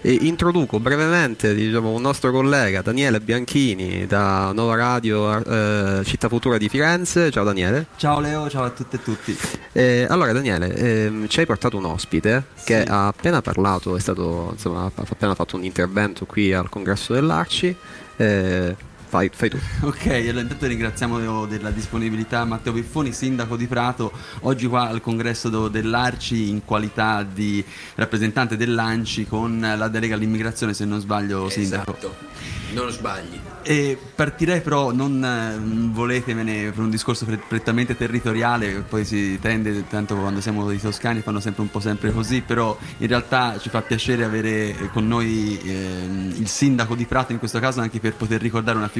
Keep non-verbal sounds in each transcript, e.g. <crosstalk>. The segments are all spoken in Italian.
E introduco brevemente diciamo, un nostro collega Daniele Bianchini da Nova Radio eh, Città Futura di Firenze. Ciao Daniele. Ciao Leo, ciao a tutte e tutti. Eh, allora Daniele, ehm, ci hai portato un ospite che Sì. ha appena parlato, è stato, insomma, ha appena fatto un intervento qui al congresso dell'Arci. Eh, fai, fai tu. <laughs> Ok, allora intanto ringraziamo della disponibilità Matteo Piffoni, sindaco di Prato, oggi qua al congresso do- dell'Arci in qualità di rappresentante dell'Anci con la delega all'immigrazione se non sbaglio sindaco. Esatto, non sbagli. E partirei però, non eh, voletemene per un discorso pre- prettamente territoriale, poi si tende, tanto quando siamo i toscani fanno sempre un po' sempre così, però in realtà ci fa piacere avere eh, con noi ehm, il sindaco di Prato in questo caso anche per poter ricordare una figura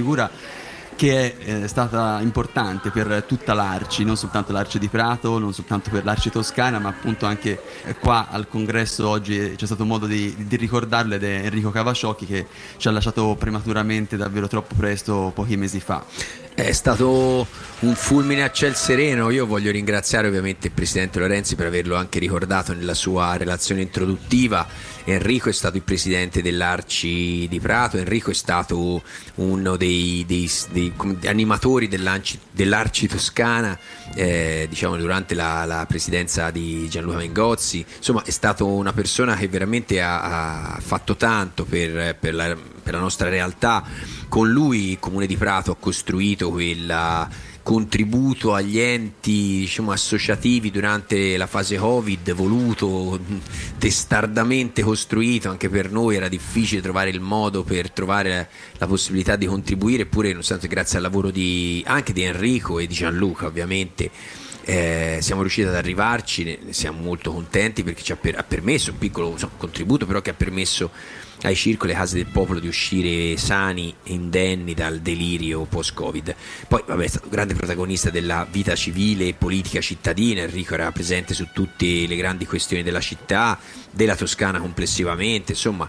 che è eh, stata importante per tutta l'Arci, non soltanto l'Arci di Prato, non soltanto per l'Arci toscana, ma appunto anche eh, qua al congresso oggi c'è stato modo di, di ricordarlo ed è Enrico Cavasciocchi che ci ha lasciato prematuramente davvero troppo presto pochi mesi fa. È stato un fulmine a ciel sereno. Io voglio ringraziare ovviamente il presidente Lorenzi per averlo anche ricordato nella sua relazione introduttiva. Enrico è stato il presidente dell'Arci di Prato, Enrico è stato uno dei, dei- dei- animatori dell'Anci- dell'Arci toscana eh, diciamo durante la, la presidenza di Gianluca Mengozzi. Insomma, è stato una persona che veramente ha, ha fatto tanto per, per la, per la nostra realtà. Con lui il Comune di Prato ha costruito quel contributo agli enti diciamo, associativi durante la fase Covid, voluto, <laughs> testardamente costruito, anche per noi era difficile trovare il modo per trovare la possibilità di contribuire, eppure grazie al lavoro di, anche di Enrico e di Gianluca ovviamente eh, siamo riusciti ad arrivarci, ne, siamo molto contenti perché ci ha, per- ha permesso un piccolo insomma, contributo, però che ha permesso ai circoli e case del popolo di uscire sani e indenni dal delirio post-Covid. Poi, vabbè, è stato grande protagonista della vita civile e politica cittadina. Enrico era presente su tutte le grandi questioni della città, della Toscana complessivamente. Insomma,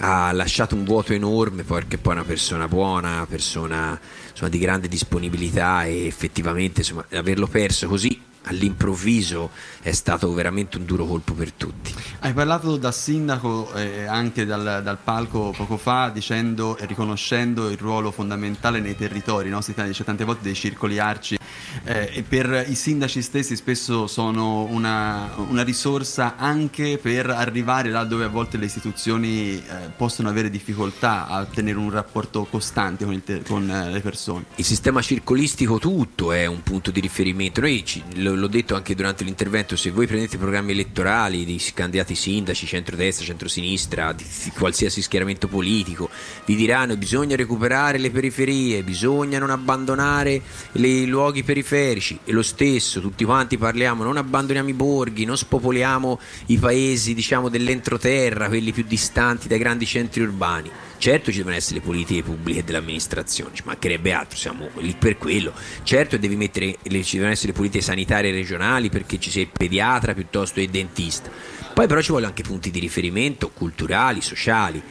ha lasciato un vuoto enorme perché poi è una persona buona, una persona insomma, di grande disponibilità e effettivamente insomma, averlo perso così all'improvviso è stato veramente un duro colpo per tutti. Hai parlato da sindaco e anche dal, dal palco poco fa dicendo e riconoscendo il ruolo fondamentale nei territori, no? si dice tante volte dei circoli arci eh, e per i sindaci stessi spesso sono una, una risorsa anche per arrivare là dove a volte le istituzioni eh, possono avere difficoltà a tenere un rapporto costante con, te- con eh, le persone. Il sistema circolistico tutto è un punto di riferimento. Noi ci- lo- l'ho detto anche durante l'intervento, se voi prendete programmi elettorali di candidati sindaci, centrodestra, centrosinistra, di, qualsiasi schieramento politico, vi diranno bisogna recuperare le periferie, bisogna non abbandonare i luoghi periferici e lo stesso, tutti quanti parliamo, non abbandoniamo i borghi, non spopoliamo i paesi diciamo dell'entroterra, quelli più distanti dai grandi centri urbani. Certo ci devono essere le politiche pubbliche dell'amministrazione, ci mancherebbe altro, siamo lì per quello. Certo devi mettere, ci devono essere le politiche sanitarie regionali perché ci sia il pediatra piuttosto che il dentista. Poi però ci vogliono anche punti di riferimento culturali, sociali.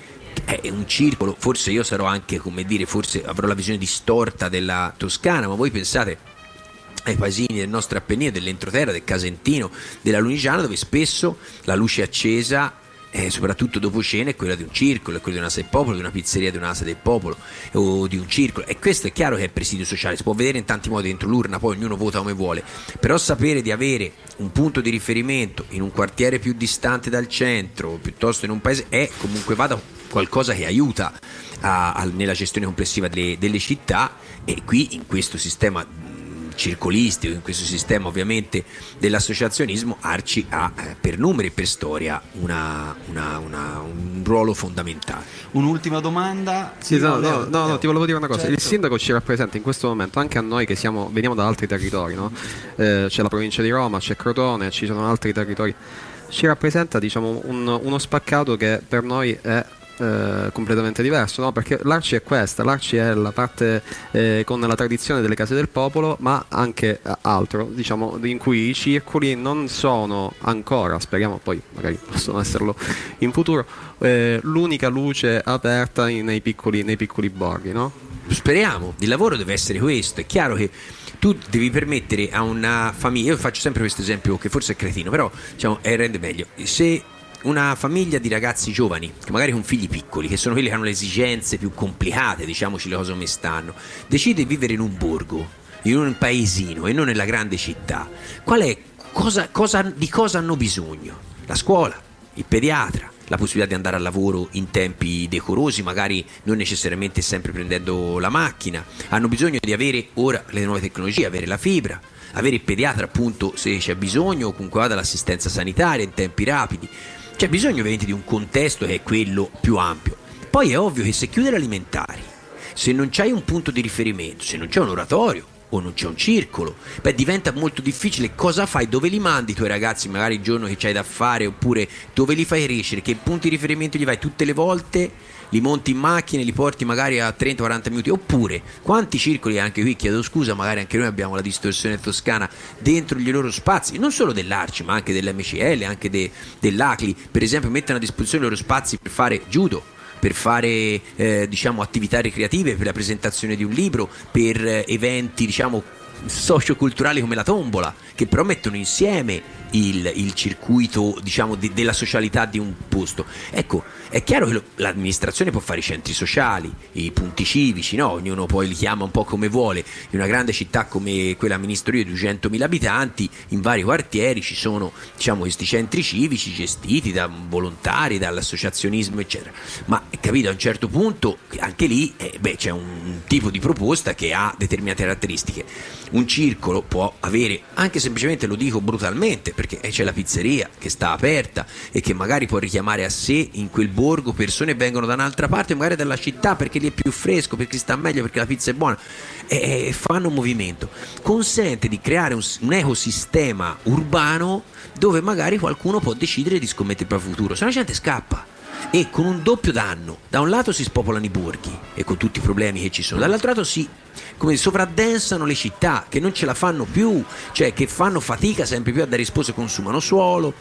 È un circolo, forse io sarò anche, come dire, forse avrò la visione distorta della Toscana, ma voi pensate ai paesini del nostro Appennino, dell'entroterra, del Casentino, della Lunigiana, dove spesso la luce accesa, eh, soprattutto dopo cena, è quella di un circolo, è quella di un'asa del popolo, di una pizzeria di un'asa del popolo o di un circolo. E questo è chiaro che è presidio sociale, si può vedere in tanti modi dentro l'urna, poi ognuno vota come vuole, però sapere di avere un punto di riferimento in un quartiere più distante dal centro, piuttosto in un paese, è comunque vada qualcosa che aiuta a- a- nella gestione complessiva delle, delle città e qui in questo sistema circolistico, in questo sistema ovviamente dell'associazionismo, Arci ha eh, per numeri e per storia una- una- una- un ruolo fondamentale. Un'ultima domanda. Sì, no, no, Leo? no, no, ti volevo dire una cosa. Il Certo. sindaco ci rappresenta in questo momento anche a noi che siamo, veniamo da altri territori, no? Eh, c'è la provincia di Roma, c'è Crotone, ci sono altri territori. Ci rappresenta diciamo, un- uno spaccato che per noi è eh, completamente diverso, no? perché l'Arci è questa, l'Arci è la parte eh, con la tradizione delle case del popolo, ma anche eh, altro, diciamo, in cui i circoli non sono ancora, speriamo poi magari possono esserlo in futuro, eh, l'unica luce aperta in- nei, piccoli, nei piccoli borghi. No? Speriamo, il lavoro deve essere questo, è chiaro che tu devi permettere a una famiglia, io faccio sempre questo esempio che forse è cretino, però diciamo, eh, rende meglio, se una famiglia di ragazzi giovani, che magari con figli piccoli, che sono quelli che hanno le esigenze più complicate, diciamoci le cose come stanno, decide di vivere in un borgo, in un paesino e non nella grande città, qual è, cosa, cosa, di cosa hanno bisogno? La scuola, il pediatra, la possibilità di andare al lavoro in tempi decorosi, magari non necessariamente sempre prendendo la macchina, hanno bisogno di avere ora le nuove tecnologie, avere la fibra, avere il pediatra appunto se c'è bisogno o comunque vada l'assistenza sanitaria in tempi rapidi. C'è bisogno ovviamente di un contesto che è quello più ampio. Poi è ovvio che se chiude l'alimentari, se non c'hai un punto di riferimento, se non c'è un oratorio o non c'è un circolo, beh diventa molto difficile. Cosa fai, dove li mandi i tuoi ragazzi? Magari il giorno che c'hai da fare oppure dove li fai crescere, che punti di riferimento gli vai tutte le volte, li monti in macchina e li porti magari a 30-40 minuti, oppure quanti circoli, anche qui? Chiedo scusa, magari anche noi abbiamo la distorsione toscana dentro i loro spazi, non solo dell'Arci ma anche dell'MCL, anche de, dell'ACLI, per esempio mettono a disposizione i loro spazi per fare judo per fare eh, diciamo, attività ricreative, per la presentazione di un libro, per eh, eventi diciamo, socioculturali come la tombola, che però mettono insieme il, il circuito diciamo, di, della socialità di un posto. Ecco, è chiaro che lo, l'amministrazione può fare i centri sociali, i punti civici, no? ognuno poi li chiama un po' come vuole. In una grande città come quella ministro io di 200.000 abitanti, in vari quartieri ci sono diciamo, questi centri civici gestiti da volontari, dall'associazionismo, eccetera. Ma capito, a un certo punto anche lì eh, beh, c'è un tipo di proposta che ha determinate caratteristiche. Un circolo può avere, anche semplicemente lo dico brutalmente, perché c'è la pizzeria che sta aperta e che magari può richiamare a sé in quel borgo persone che vengono da un'altra parte, magari dalla città perché lì è più fresco, perché sta meglio, perché la pizza è buona. E, e fanno movimento. Consente di creare un, un ecosistema urbano dove magari qualcuno può decidere di scommettere il proprio futuro, se no la gente scappa e con un doppio danno. Da un lato si spopolano i borghi e con tutti i problemi che ci sono, dall'altro lato si come sovraddensano le città che non ce la fanno più, cioè che fanno fatica sempre più a dare risposte, consumano suolo,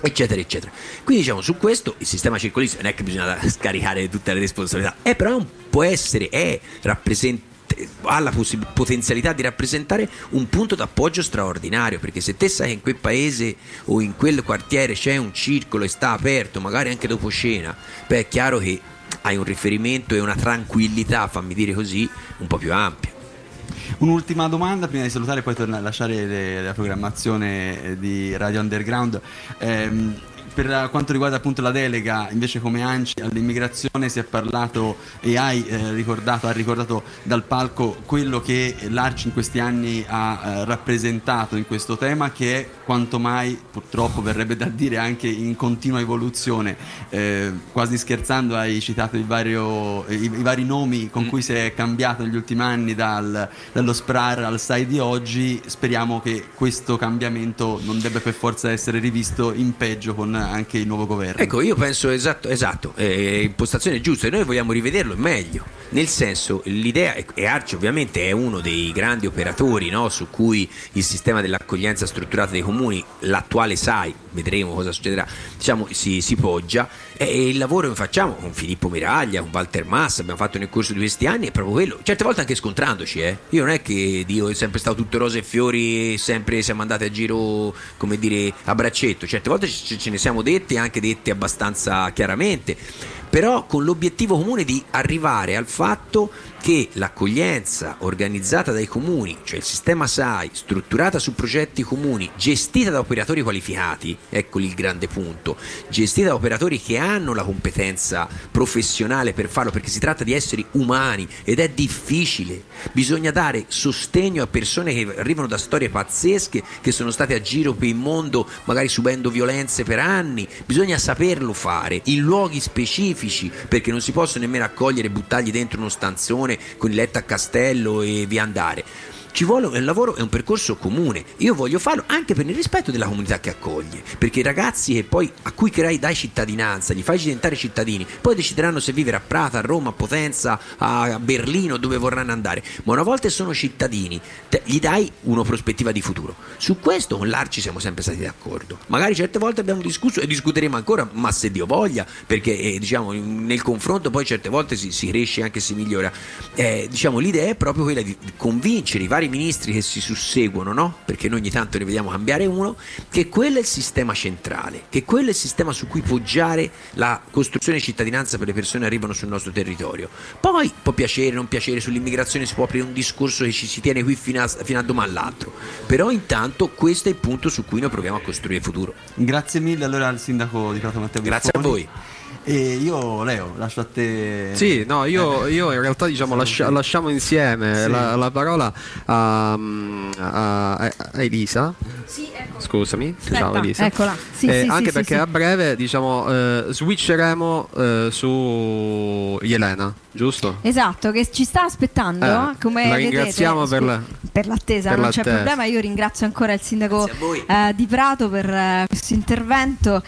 eccetera eccetera. Quindi diciamo su questo il sistema circolista non è che bisogna scaricare tutte le responsabilità. È però può essere è rappresentante ha la possib- potenzialità di rappresentare un punto d'appoggio straordinario perché se te sai che in quel paese o in quel quartiere c'è un circolo e sta aperto magari anche dopo cena beh è chiaro che hai un riferimento e una tranquillità fammi dire così un po' più ampia Un'ultima domanda prima di salutare e poi tornare a lasciare le, la programmazione di Radio Underground. Ehm, per quanto riguarda appunto la delega invece come ANCI all'immigrazione si è parlato e hai eh, ricordato, ha ricordato dal palco quello che l'ARCI in questi anni ha eh, rappresentato in questo tema che è quanto mai purtroppo verrebbe da dire anche in continua evoluzione eh, quasi scherzando hai citato vario, i, i, vari nomi con mm. cui si è cambiato negli ultimi anni dal, dallo SPRAR al SAI di oggi speriamo che questo cambiamento non debba per forza essere rivisto in peggio con anche il nuovo governo. Ecco, io penso esatto, esatto, eh, impostazione giusta e noi vogliamo rivederlo meglio, nel senso l'idea, e Arci ovviamente è uno dei grandi operatori no, su cui il sistema dell'accoglienza strutturata dei comuni, l'attuale SAI, vedremo cosa succederà, diciamo, si, si poggia. E il lavoro che facciamo con Filippo Miraglia, con Walter Massa, abbiamo fatto nel corso di questi anni è proprio quello, certe volte anche scontrandoci, eh. io non è che Dio è sempre stato tutto rose e fiori sempre siamo andati a giro, come dire, a braccetto, certe volte ce ne siamo detti anche detti abbastanza chiaramente, però con l'obiettivo comune di arrivare al fatto che l'accoglienza organizzata dai comuni, cioè il sistema SAI, strutturata su progetti comuni, gestita da operatori qualificati, ecco il grande punto, gestita da operatori che hanno la competenza professionale per farlo, perché si tratta di esseri umani ed è difficile, bisogna dare sostegno a persone che arrivano da storie pazzesche, che sono state a giro per il mondo magari subendo violenze per anni, bisogna saperlo fare in luoghi specifici, perché non si possono nemmeno accogliere e buttargli dentro uno stanzone con il letto a castello e via andare ci vuole un lavoro e un percorso comune. Io voglio farlo anche per il rispetto della comunità che accoglie, perché i ragazzi che poi a cui creai dai cittadinanza, gli fai diventare cittadini, poi decideranno se vivere a Prata, a Roma, a Potenza, a Berlino, dove vorranno andare. Ma una volta sono cittadini, te, gli dai una prospettiva di futuro. Su questo con l'Arci siamo sempre stati d'accordo. Magari certe volte abbiamo discusso e discuteremo ancora, ma se Dio voglia, perché eh, diciamo nel confronto poi certe volte si, si cresce e anche si migliora. Eh, diciamo l'idea è proprio quella di convincere i vari vari ministri che si susseguono, no? Perché noi ogni tanto ne vediamo cambiare uno, che quello è il sistema centrale, che quello è il sistema su cui poggiare la costruzione di cittadinanza per le persone che arrivano sul nostro territorio. Poi può piacere, non piacere, sull'immigrazione si può aprire un discorso che ci si tiene qui fino a, fino a domani l'altro, però intanto questo è il punto su cui noi proviamo a costruire il futuro. Grazie mille allora al sindaco di Prato Matteo Grazie a Graffoni. voi. E io, Leo, lascio a te. Sì, no, io, io in realtà diciamo lascia- lasciamo insieme Sì. la, la parola a, a- a Elisa. Sì, ecco. Scusami, Aspetta, ciao Elisa. eccola. Sì, Eh, sì, anche sì, perché sì, a breve diciamo eh, switcheremo eh, su Elena, giusto? Esatto, che ci sta aspettando. Eh, come la vedete, ringraziamo per scu- la- per l'attesa, per non c'è l'attesa. problema. Io ringrazio ancora il sindaco eh, di Prato per eh, questo intervento